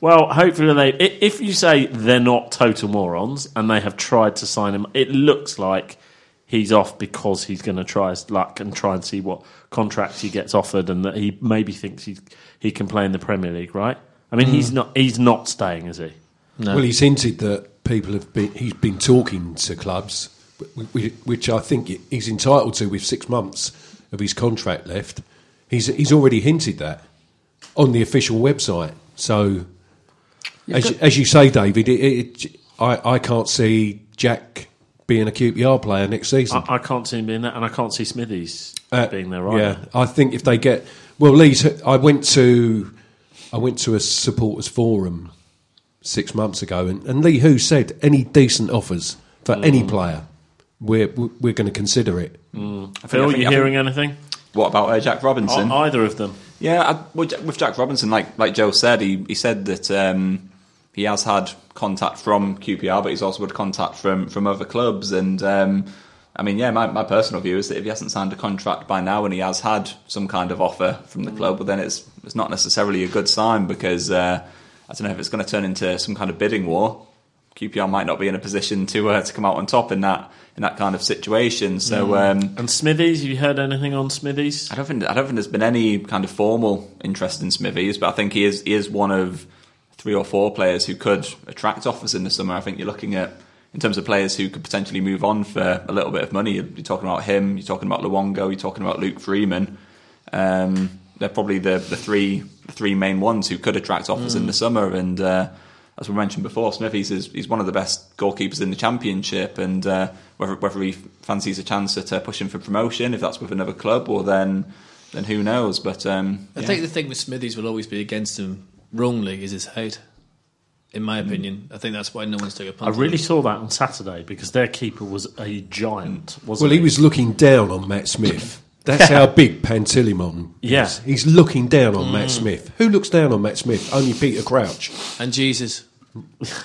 Well, hopefully they. i- If you say they're not total morons and they have tried to sign him, it looks like he's off because he's going to try his luck and try and see what contract he gets offered, and that he maybe thinks he he can play in the Premier League, right? I mean, he's hmm. not he's not staying, is he? No. Well, he's hinted that people have been. He's been talking to clubs, wh- wh- which I think he's entitled to with six months of his contract left. He's he's already hinted that on the official website. So, as, you- as you say, David, it, it, I I can't see Jack being a QPR player next season. I, I can't see him being that, and I can't see Smithies Uh, being there either. Yeah, I think if they get well, Lee's. I went to I went to a supporters forum six months ago, and, and Lee Hoos said any decent offers for Mm. any player, we're we're going to consider it. Phil, I think- you I hearing anything? What about uh, Jack Robinson? Either of them? Yeah, I, with Jack Robinson, like like Joe said, he, he said that um, he has had contact from QPR, but he's also had contact from from other clubs. And um, I mean, yeah, my, my personal view is that if he hasn't signed a contract by now and he has had some kind of offer from the club, well, then it's it's not necessarily a good sign because uh, I don't know if it's going to turn into some kind of bidding war. QPR might not be in a position to uh, to come out on top in that in that kind of situation. So. Um, And Smithies, have you heard anything on Smithies? I don't think I don't think there's been any kind of formal interest in Smithies, but I think he is he is one of three or four players who could attract offers in the summer. I think you're looking at in terms of players who could potentially move on for a little bit of money. You're, you're talking about him. You're talking about Luongo. You're talking about Luke Freeman. Um, they're probably the the three the three main ones who could attract offers in the summer. And uh, as we mentioned before, Smithies is he's one of the best goalkeepers in the championship. And uh, whether whether he fancies a chance at uh, pushing for promotion, if that's with another club, or then then who knows? But um, I think the thing with Smithies will always be against him wrongly is his height. In my opinion, I think that's why no one's taking a I punt. on really him. saw that on Saturday because their keeper was a giant, wasn't Well, he was looking down on Matt Smith. That's how big Pantilimon is. Yeah. He's looking down on Mm. Matt Smith. Who looks down on Matt Smith? Only Peter Crouch. and Jesus.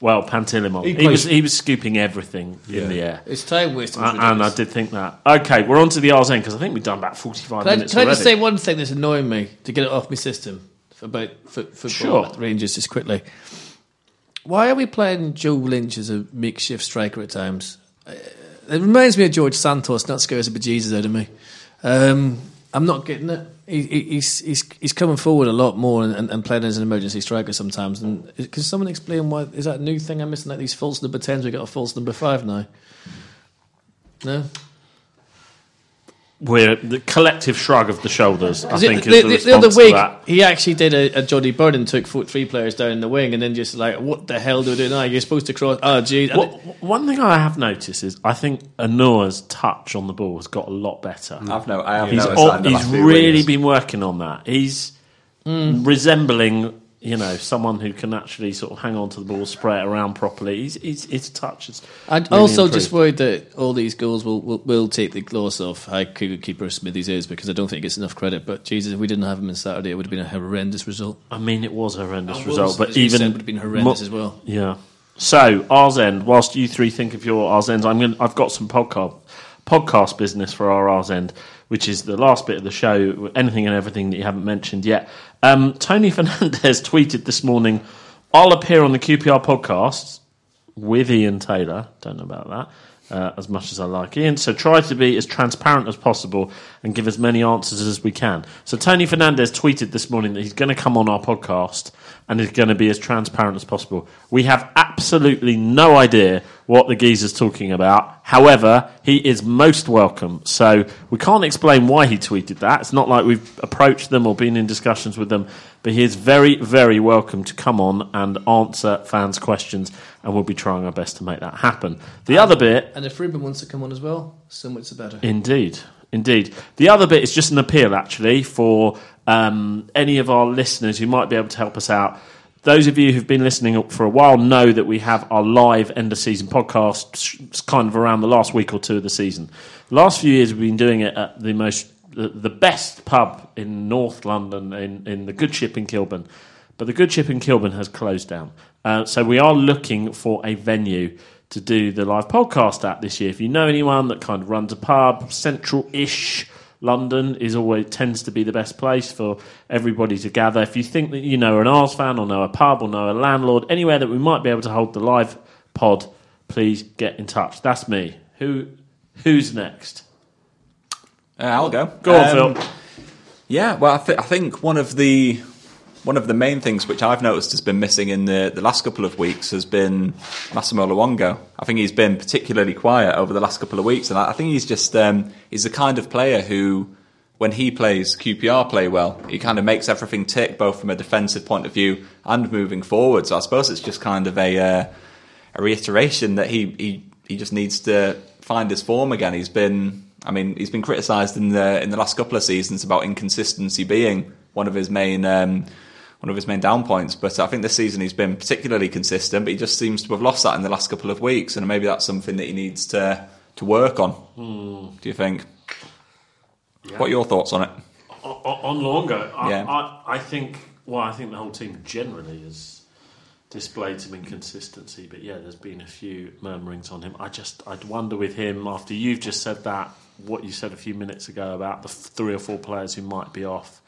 Well, Pantilimon. He He, was he was scooping everything Yeah. in the air. It's time wasting. A- And I did think that. Okay, we're on to the R's end because I think we've done about 45 Can I, minutes can I already. just say one thing that's annoying me to get it off my system about for, football Sure. Rangers just quickly? Why are we playing Joe Lynch as a makeshift striker at times? Uh, It reminds me of George Santos, not scares the bejesus out of me. Um, I'm not getting it. He, he- he's, he's, he's coming forward a lot more and, and, playing as an emergency striker sometimes. And can someone explain why? Is that a new thing I'm missing? Like these false number 10s, we got a false number 5 now? No? We're the collective shrug of the shoulders, I Because think, the, is the, the, the response other to week, that. he actually did a, a Jody Bird and took four, three players down the wing, and then just like, what the hell do we do now? You're supposed to cross. Oh, geez. And What, one thing I have noticed is I think Onuoha's touch on the ball has got a lot better. Mm. I've no, I have He's, noticed all- that in the he's last few really weeks. been working on that. He's mm. resembling, you know, someone who can actually sort of hang on to the ball, spray it around properly. He's, he's, his touch is. I'm really also improved. just worried that all these goals will, will, will take the gloss off how good keeper Smithies is because I don't think he gets enough credit. But Jesus, if we didn't have him on Saturday, it would have been a horrendous result. I mean, it was a horrendous And result, but even would have been horrendous mo- as well. Yeah. So end. Whilst you three think of your R's ends, I'm gonna, I've got some podcast podcast business for RR's end, which is the last bit of the show, anything and everything that you haven't mentioned yet. Um, Tony Fernandes tweeted this morning, I'll appear on the QPR podcast with Ian Taylor. Don't know about that. Uh, as much as I like Ian, so try to be as transparent as possible and give as many answers as we can. So Tony Fernandes tweeted this morning that he's going to come on our podcast and is going to be as transparent as possible. We have absolutely no idea what the geezer's talking about. However, he is most welcome. So we can't explain why he tweeted that. It's not like we've approached them or been in discussions with them, but he is very, very welcome to come on and answer fans' questions, and we'll be trying our best to make that happen. The other bit And if Ruben wants to come on as well, so much the better. Indeed, indeed. The other bit is just an appeal, actually, for um, any of our listeners who might be able to help us out. Those of you who've been listening up for a while know that we have our live end of season podcast, kind of around the last week or two of the season. The last few years, we've been doing it at the most, the, the best pub in North London, in, in the Good Ship in Kilburn. But the Good Ship in Kilburn has closed down. Uh, so we are looking for a venue to do the live podcast at this year. If you know anyone that kind of runs a pub, central-ish London is always tends to be the best place for everybody to gather. If you think that you know an Ars fan or know a pub or know a landlord, anywhere that we might be able to hold the live pod, please get in touch. That's me. Who who's next? Uh, I'll go. Go on, Um, Phil. Yeah, well, I, th- I think one of the one of the main things which I've noticed has been missing in the, the last couple of weeks has been Massimo Luongo. I think he's been particularly quiet over the last couple of weeks, and I, I think he's just um, he's the kind of player who, when he plays QPR play well, he kind of makes everything tick, both from a defensive point of view and moving forward. So I suppose it's just kind of a uh, a reiteration that he, he he just needs to find his form again. He's been, I mean, he's been criticised in the in the last couple of seasons about inconsistency being one of his main um, one of his main down points. But I think this season he's been particularly consistent. But he just seems to have lost that in the last couple of weeks, and maybe that's something that he needs to to work on. Hmm. Do you think? What are your thoughts on it? On, on Luongo, I, Yeah. I, I think. Well, I think the whole team generally has displayed some inconsistency, but yeah, there's been a few murmurings on him. I just, I'd wonder with him after you've just said that, what you said a few minutes ago about the three or four players who might be off.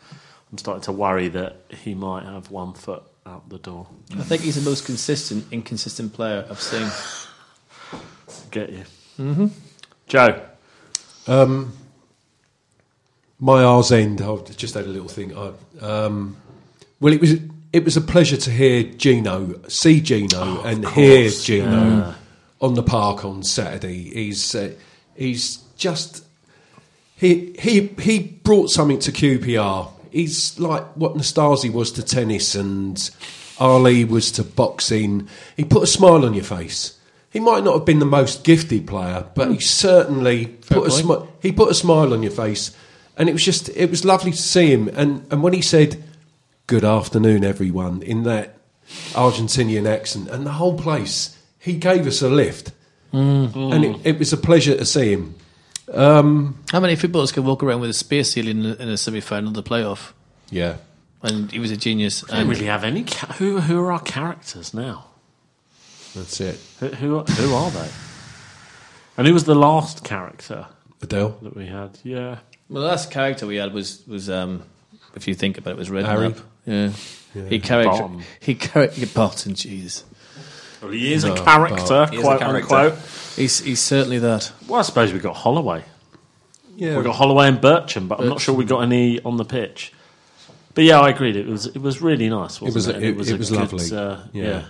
I'm starting to worry that he might have one foot out the door. I think he's the most consistent, inconsistent player I've seen. Get you, mm-hmm. Joe. My R's end. I've just had a little thing. I, um, well, it was it was a pleasure to hear Gino, see Gino, and hear Gino on the park on Saturday. He's uh, he's just he he he brought something to QPR. He's like what Nastase was to tennis and Ali was to boxing. He put a smile on your face. He might not have been the most gifted player, but he certainly put a point. smile. He put a smile on your face, and it was just it was lovely to see him. And and when he said, "Good afternoon, everyone," in that Argentinian accent, and the whole place, he gave us a lift, mm. and it, it was a pleasure to see him. How many footballers can walk around with a space ceiling in a, in a semi-final of the playoff? Yeah, And he was a genius. I don't And really have any. Ca- who who are our characters now? that's it. Who who, who are they? And who was the last character Adele. that we had? Yeah. well, the last character we had was was um, if you think about it, was Harry. Redknapp. Yeah. He character Barton. he character Barton. Jeez, Well, he is a character, He is a quote character. unquote. He's he's certainly that. Well, I suppose we got Holloway. Yeah, We got Holloway and Bircham, but I'm not sure we got any on the pitch. But yeah, I agreed. It was it was really nice. Wasn't It was- it? And it- it a was good, lovely. Uh, Yeah. yeah.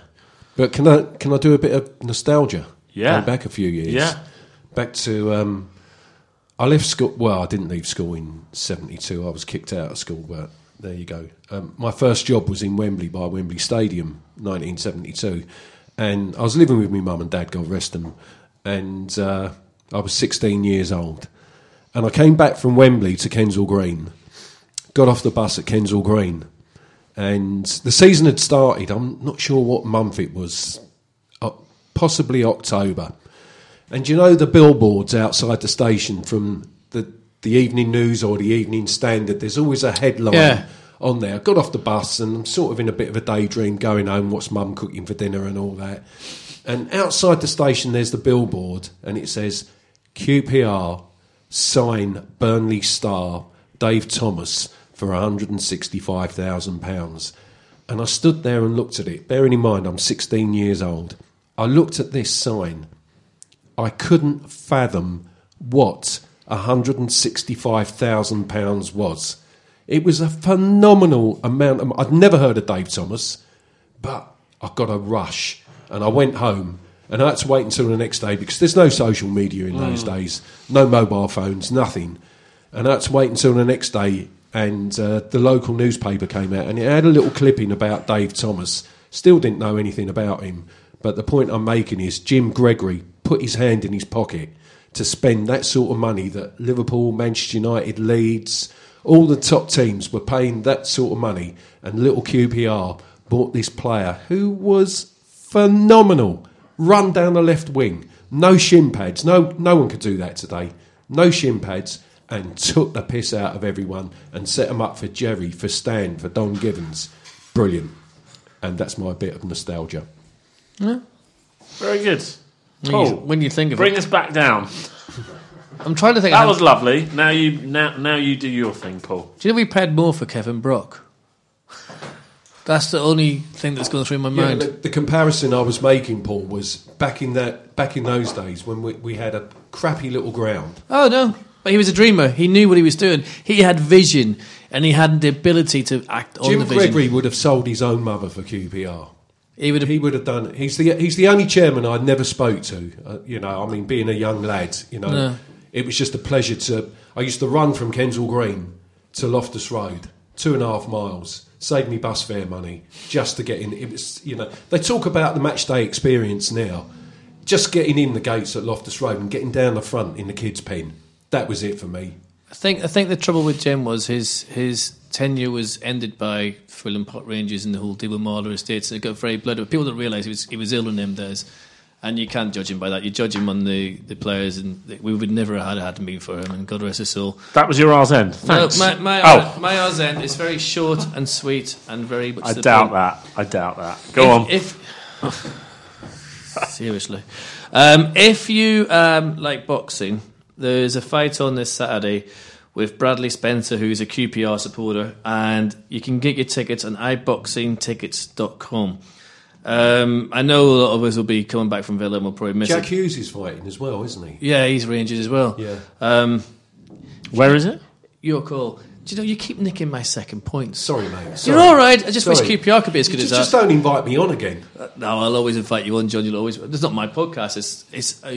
But can I can I do a bit of nostalgia? Yeah. Going back a few years. Yeah. Back to um, I left school. Well, I didn't leave school in '72. I was kicked out of school. But there you go. Um, my first job was in Wembley by Wembley Stadium, 1972, and I was living with my mum and dad. God rest them. And uh, I was 16 years old, and I came back from Wembley to Kensal Green. Got off the bus at Kensal Green, and the season had started. I'm not sure what month it was, uh, possibly October. And you know the billboards outside the station from the the evening news or the evening standard. There's always a headline Yeah. On there. I got off the bus and I'm sort of in a bit of a daydream, going home. What's mum cooking for dinner and all that. And outside the station, there's the billboard, and it says QPR sign Burnley star Dave Thomas for £165,000. And I stood there and looked at it. Bearing in mind, I'm 16 years old. I looked at this sign. I couldn't fathom what £165,000 was. It was a phenomenal amount. Of, I'd never heard of Dave Thomas, but I got a rush and I went home and I had to wait until the next day because there's no social media in those days, no mobile phones, nothing. And I had to wait until the next day and uh, the local newspaper came out and it had a little clipping about Dave Thomas. Still didn't know anything about him, but the point I'm making is Jim Gregory put his hand in his pocket to spend that sort of money that Liverpool, Manchester United, Leeds, all the top teams were paying that sort of money, and little QPR bought this player who was phenomenal. Run down the left wing, no shin pads. No, no one could do that today. No shin pads, and took the piss out of everyone and set them up for Gerry, for Stan, for Don Givens. Brilliant, and that's my bit of nostalgia. Yeah. Very good. When you- when you think of bring it, bring us back down. I'm trying to think. That how- was lovely. Now you now now you do your thing, Paul. Do you know we paid more for Kevin Brock? That's the only thing that's gone through my Yeah, mind. the, the comparison I was making, Paul, was back in that back in those days when we, we had a crappy little ground. Oh no, but he was a dreamer. He knew what he was doing. He had vision, and he had the ability to act on Jim the vision. Jim Gregory would have sold his own mother for QPR. He would have. He would have done. it. He's the he's the only chairman I never spoke to. Uh, you know, I mean, being a young lad, you know, No. It was just a pleasure to. I used to run from Kensal Green to Loftus Road, two and a half miles, saved me bus fare money just to get in. It was, you know, they talk about the match day experience now. Just getting in the gates at Loftus Road and getting down the front in the kids' pen. That was it for me. I think. I think the trouble with Jim was his his tenure was ended by Fulham Park Rangers and the whole deal with Marler Estates. It got very bloody. People don't realise he was he was ill in them days. And you can't judge him by that. You judge him on the, the players, and we would never have had it hadn't for him. And God rest his soul. That was your R's end. No, Thanks. my my, oh, my Oz end is very short and sweet and very much. I doubt point. that. I doubt that. Go on. If, if seriously, um, if you um, like boxing, there's a fight on this Saturday with Bradley Spencer, who's a QPR supporter, and you can get your tickets on iboxingtickets.com. Um, I know a lot of us will be coming back from Villa and we'll probably miss Jack it. Hughes is fighting as well, isn't he? Yeah, he's Rangers as well. Yeah. Um, Where is it? your call. Do you know you keep nicking my second point? Sorry, mate. You're all right. I just Sorry. wish QPR could be as good You as just, that. just don't invite me on again. No, I'll always invite you on, John. You'll always. It's not my podcast. It's it's, uh, uh,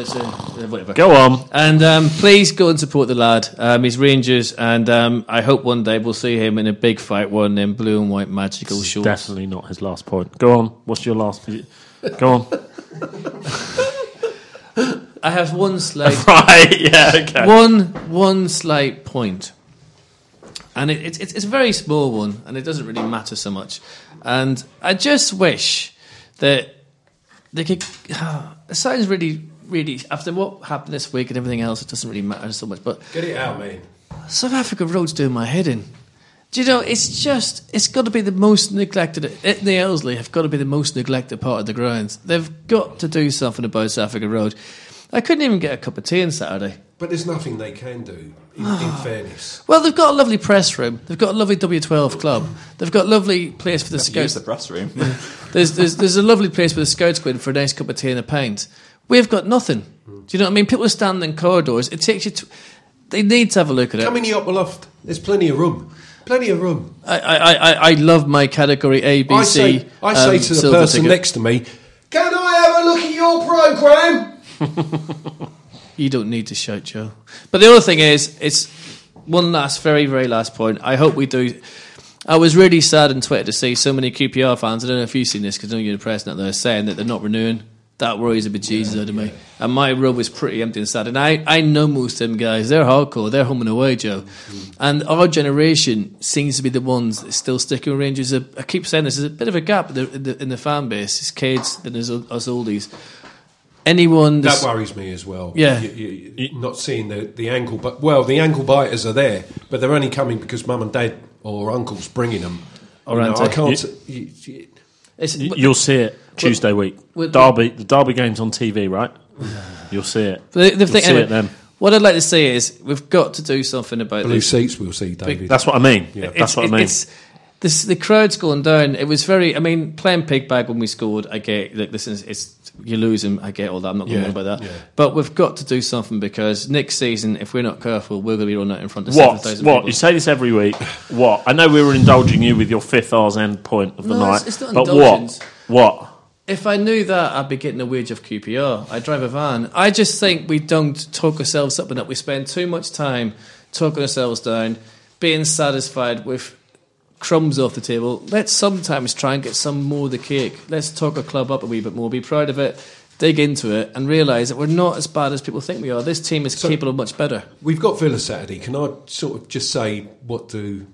it's uh, whatever. Go on. And um, please go and support the lad. Um, he's Rangers, and um, I hope one day we'll see him in a big fight, one in blue and white magical shorts. Definitely not his last point. Go on. What's your last? Go on. I have one slight, right. Yeah. Okay. one one slight point, and it, it's it's it's a very small one, and it doesn't really matter so much. And I just wish that they could. it sounds really, really after what happened this week and everything else. It doesn't really matter so much, but. Get it out, man. South Africa Road's doing my head in. Do you know, it's just, it's got to be the most neglected, The Elsley have got to be the most neglected part of the grounds. They've got to do something about South Africa Road. I couldn't even get a cup of tea on Saturday. But there's nothing they can do, in, in fairness. Well, they've got a lovely press room. They've got a lovely W12 club. They've got a lovely place for the Use scouts. the press room. There's, there's, there's a lovely place for the scouts go for a nice cup of tea and a pint. We've got nothing. Do you know what I mean? People are standing in corridors. It takes you to. They need to have a look at it. Come in the upper loft. There's plenty of room. Plenty of room. I, I, I, I love my category A, B, I C. say, I say um, to the silver person ticket. next to me, "Can I have a look at your program?" You don't need to shout, Joe. But the other thing is, it's one last, very, very last point. I hope we do. I was really sad on Twitter to see so many QPR fans. I don't know if you've seen this because I know you're the press now. They're saying that they're not renewing. That worries a bit Jesus out of me. And my row was pretty empty and sad. And I, I know most of them guys. They're hardcore. They're home and away, Joe. Mm-hmm. And our generation seems to be the ones that still sticking with Rangers. I I keep saying this. There's a bit of a gap in the, in the, in the fan base. It's kids, then there's us oldies. Anyone That worries me as well. Yeah. You, you, you- not seeing the, the ankle, but well, the ankle biters are there, but they're only coming because mum and dad or uncle's bringing them. Or You know, I can't. You, it's, Y- You'll see it Tuesday week. Well- Derby. The Derby game's on TV, right? You'll see it. The, the You'll thing, see anyway, it then. what I'd like to see is we've got to do something about Blue this. seats, we'll see, David. That's what I mean. Yeah. That's what I mean. It's, this, the crowd's going down. It was very. I mean, playing pig bag when we scored. I get. Like, listen, it's you're losing. I get all that. I'm not going Yeah, on about that. yeah. But we've got to do something because next season, if we're not careful, we're going to be running out in front of What? 7,000 What? people. You say this every week. What? I know we were indulging you with your fifth R's end point of the No, night. it's- it's not but indulgence. what? What? If I knew that, I'd be getting a wage of QPR. I drive a van. I just think we don't talk ourselves up and enough. We spend too much time talking ourselves down, being satisfied with crumbs off the table. Let's sometimes try and get some more of the cake. Let's talk a club up a wee bit more, be proud of it, dig into it, and realise that we're not as bad as people think we are. This team is capable of much better. We've got Villa Saturday. Can I sort of just say what do,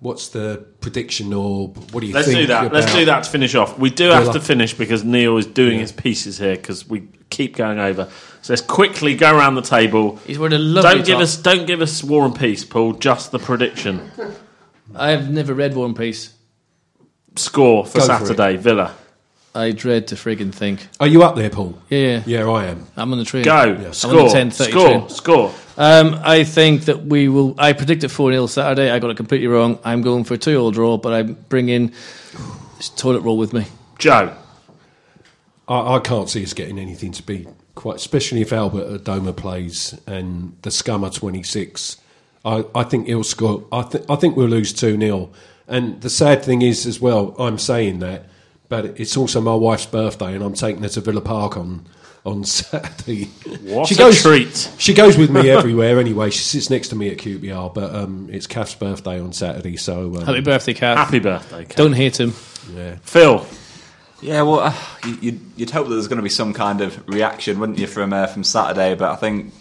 what's the prediction or what do you Let's think? do that. Let's do that to finish off. We do have to finish because Neil is doing his pieces here because we keep going over. So let's quickly go around the table. He's wearing a lovely Don't give top. us, don't give us War and Peace, Paul. Just the prediction. I've never read War and Peace. Score for Go for. Saturday, Villa. I dread to friggin' think. Are you up there, Paul? Yeah, yeah. Yeah, I am. I'm on the train. Go. I'm on the Score. 10:30 Score. train. Score. Um, I think that we will. I predicted 4 0 Saturday. I got it completely wrong. I'm going for a 2 0 draw, but I'm bringing toilet roll with me. Joe. I, I can't see us getting anything to be quite especially if Albert Adomah plays and the scum are 26. I, I think he'll score. I, th- I think we'll lose 2 0. And the sad thing is, as well, I'm saying that, but it's also my wife's birthday and I'm taking her to Villa Park on. On Saturday, What a treat. She goes with me everywhere anyway. She sits next to me at QPR, but um, it's Kath's birthday on Saturday, so um, Happy birthday, Kath. Happy birthday, Kev. Don't hate him. yeah. Phil. Yeah, well, uh, you- you'd, you'd hope that there's going to be some kind of reaction, wouldn't you, from uh, from Saturday? But I think,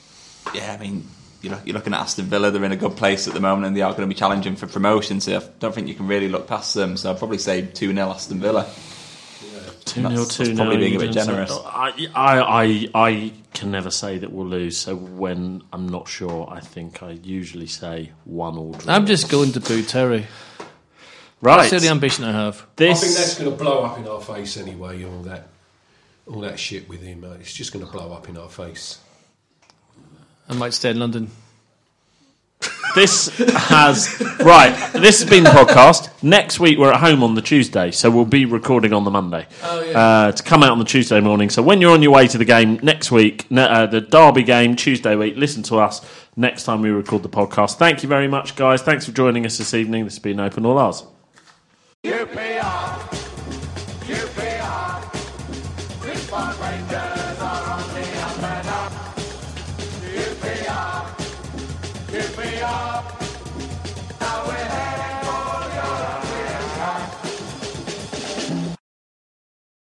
yeah, I mean, you're, look- you're looking at Aston Villa; they're in a good place at the moment, and they are going to be challenging for promotion. So I don't think you can really look past them. So I'd probably say two 0 Aston Villa. 2 That's- 0 that's 2 0. probably being a bit generous. I, I, I, I can never say that we'll lose, so when I'm not sure, I think I usually say 1 all draw. I'm just going to boo Terry. right. That's the ambition I have. I think that's going to blow up in our face anyway. All that, all that shit with him. Uh, it's just going to blow up in our face. I might stay in London. this has. Right. This has been the podcast. Next week, we're at home on the Tuesday, so we'll be recording on the Monday. Oh, yeah. Uh, to come out on the Tuesday morning. So when you're on your way to the game next week, ne- uh, the Derby game Tuesday week, listen to us next time we record the podcast. Thank you very much, guys. Thanks for joining us this evening. This has been Open All Ours.